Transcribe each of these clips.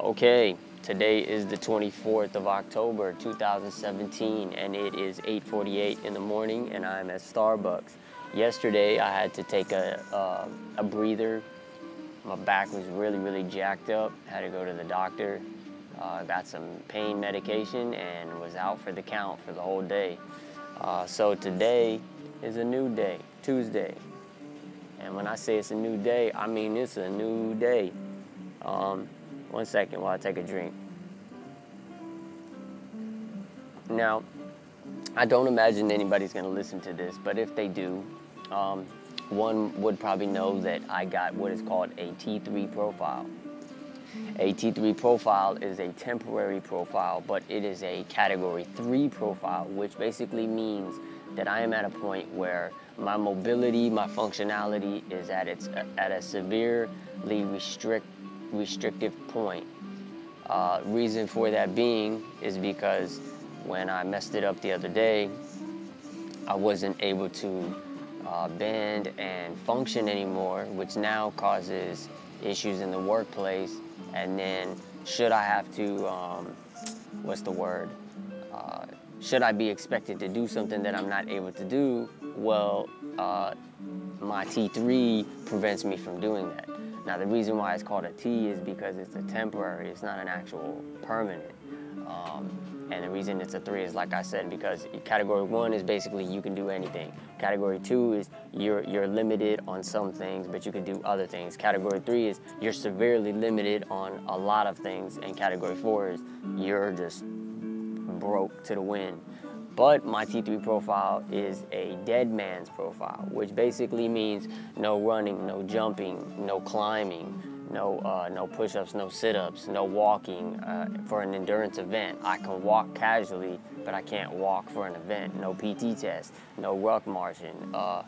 Okay, today is the 24th of October 2017 and it is 8:48 in the morning and I'm at Starbucks. Yesterday I had to take a uh, a breather. My back was really really jacked up. Had to go to the doctor. Uh, got some pain medication and was out for the count for the whole day. Uh, so today is a new day, Tuesday. And when I say it's a new day, I mean it's a new day. Um, one second while I take a drink. Now, I don't imagine anybody's going to listen to this, but if they do, um, one would probably know that I got what is called a T3 profile. A T3 profile is a temporary profile, but it is a category 3 profile, which basically means that I am at a point where my mobility, my functionality is at its at a severely restrict restrictive point. Uh, reason for that being is because when I messed it up the other day, I wasn't able to uh, bend and function anymore, which now causes issues in the workplace. And then, should I have to, um, what's the word? Uh, should I be expected to do something that I'm not able to do? Well, uh, my T3 prevents me from doing that. Now, the reason why it's called a T is because it's a temporary, it's not an actual permanent. Um, and the reason it's a three is, like I said, because category one is basically you can do anything. Category two is you're, you're limited on some things, but you can do other things. Category three is you're severely limited on a lot of things. And category four is you're just broke to the wind. But my T3 profile is a dead man's profile, which basically means no running, no jumping, no climbing, no uh, no push-ups, no sit-ups, no walking uh, for an endurance event. I can walk casually, but I can't walk for an event. No PT test, no ruck marching. Uh,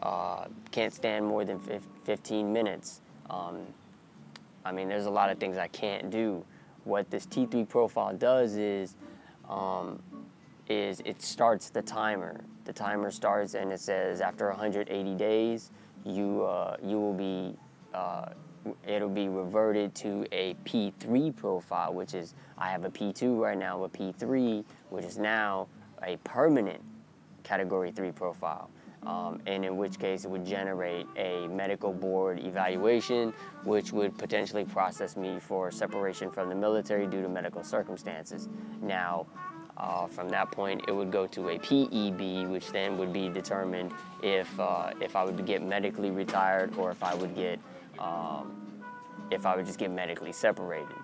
uh can't stand more than 15 minutes. Um, I mean, there's a lot of things I can't do. What this T3 profile does is um, is it starts the timer. The timer starts and it says after 180 days, you uh, you will be uh, it'll be reverted to a P3 profile, which is I have a P2 right now, a P3, which is now a permanent Category 3 profile. Um, and in which case it would generate a medical board evaluation, which would potentially process me for separation from the military due to medical circumstances. Now, uh, from that point, it would go to a PEB, which then would be determined if uh, if I would get medically retired or if I would get um, if I would just get medically separated.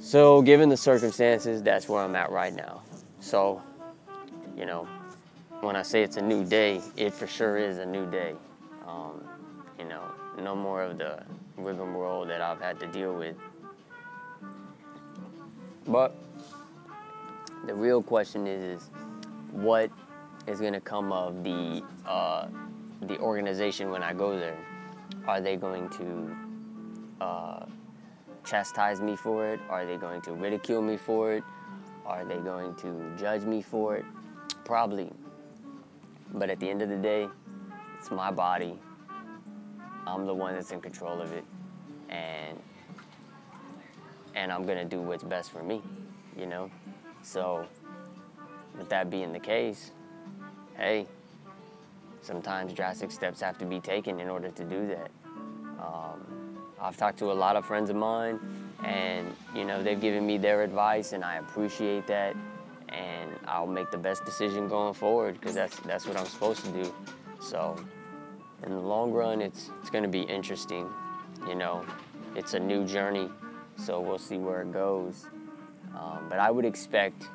So, given the circumstances, that's where I'm at right now. So, you know, when I say it's a new day, it for sure is a new day. Um, you know, no more of the rigmarole that I've had to deal with. But the real question is, is what is going to come of the uh, the organization when I go there? Are they going to uh, chastise me for it? Are they going to ridicule me for it? Are they going to judge me for it? Probably. But at the end of the day, it's my body. I'm the one that's in control of it. And and I'm gonna do what's best for me, you know? So, with that being the case, hey, sometimes drastic steps have to be taken in order to do that. Um, I've talked to a lot of friends of mine, and you know they've given me their advice, and I appreciate that. And I'll make the best decision going forward because that's that's what I'm supposed to do. So, in the long run, it's it's going to be interesting. You know, it's a new journey, so we'll see where it goes. Um, but I would expect,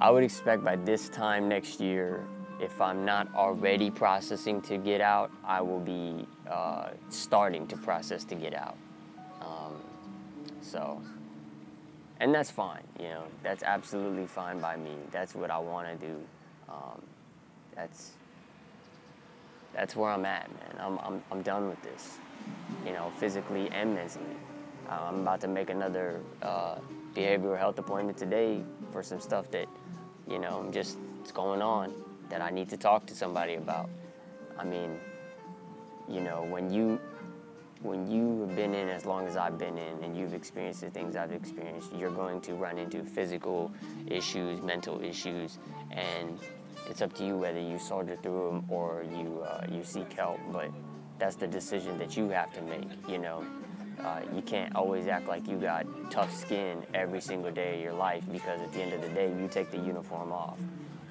I would expect by this time next year, if I'm not already processing to get out, I will be uh, starting to process to get out. Um, so, and that's fine. You know, that's absolutely fine by me. That's what I want to do. Um, that's that's where I'm at, man. I'm, I'm, I'm done with this, you know, physically and mentally. I'm about to make another uh, behavioral health appointment today for some stuff that, you know, just it's going on that I need to talk to somebody about. I mean, you know, when you when you have been in as long as I've been in and you've experienced the things I've experienced, you're going to run into physical issues, mental issues, and it's up to you whether you soldier through them or you uh, you seek help. But that's the decision that you have to make. You know, uh, you can't always act like you got tough skin every single day of your life because at the end of the day, you take the uniform off.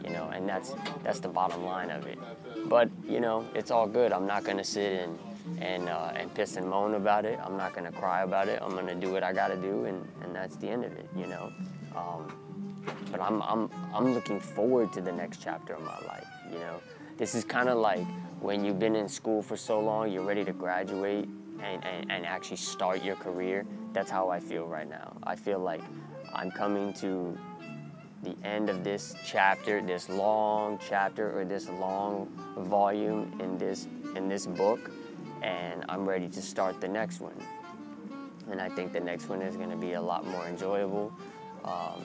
You know, and that's that's the bottom line of it. But you know, it's all good. I'm not gonna sit and and uh, and piss and moan about it. I'm not gonna cry about it. I'm gonna do what I gotta do, and, and that's the end of it. You know. Um, but I'm I'm I'm looking forward to the next chapter of my life. You know, this is kind of like when you've been in school for so long, you're ready to graduate and, and, and actually start your career. That's how I feel right now. I feel like I'm coming to the end of this chapter, this long chapter or this long volume in this in this book, and I'm ready to start the next one. And I think the next one is going to be a lot more enjoyable. Um,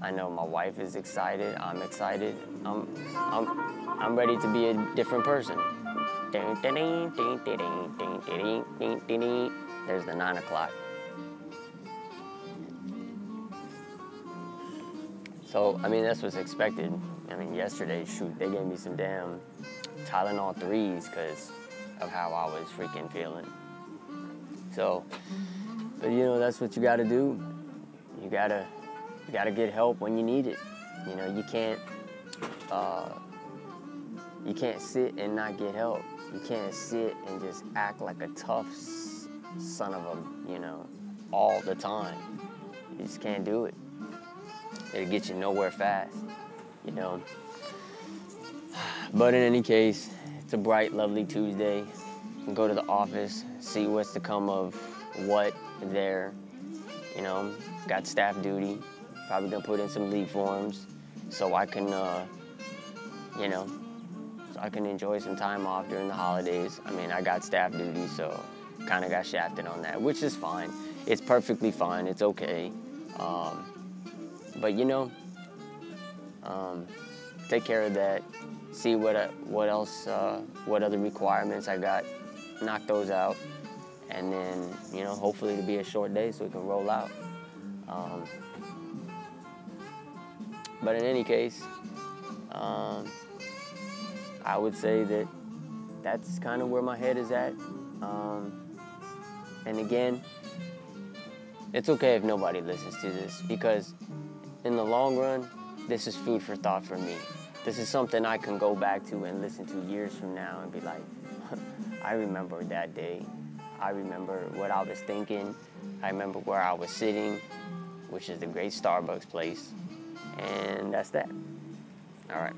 I know my wife is excited. I'm excited. I'm, I'm, I'm ready to be a different person. There's the nine o'clock. So, I mean, that's what's expected. I mean, yesterday, shoot, they gave me some damn Tylenol threes because of how I was freaking feeling. So, but you know, that's what you gotta do. You gotta, you gotta get help when you need it. You know, you can't, uh, you can't sit and not get help. You can't sit and just act like a tough son of a, you know, all the time. You just can't do it. It'll get you nowhere fast, you know. But in any case, it's a bright, lovely Tuesday. Go to the office, see what's to come of what there. You know, got staff duty. Probably gonna put in some leave forms so I can, uh, you know, so I can enjoy some time off during the holidays. I mean, I got staff duty, so kind of got shafted on that, which is fine. It's perfectly fine. It's okay. Um, but you know, um, take care of that. See what uh, what else, uh, what other requirements I got. Knock those out, and then you know, hopefully it'll be a short day so we can roll out. Um, but in any case, um, I would say that that's kind of where my head is at. Um, and again, it's okay if nobody listens to this because in the long run, this is food for thought for me. This is something I can go back to and listen to years from now and be like, I remember that day. I remember what I was thinking. I remember where I was sitting, which is the great Starbucks place. And that's that. All right.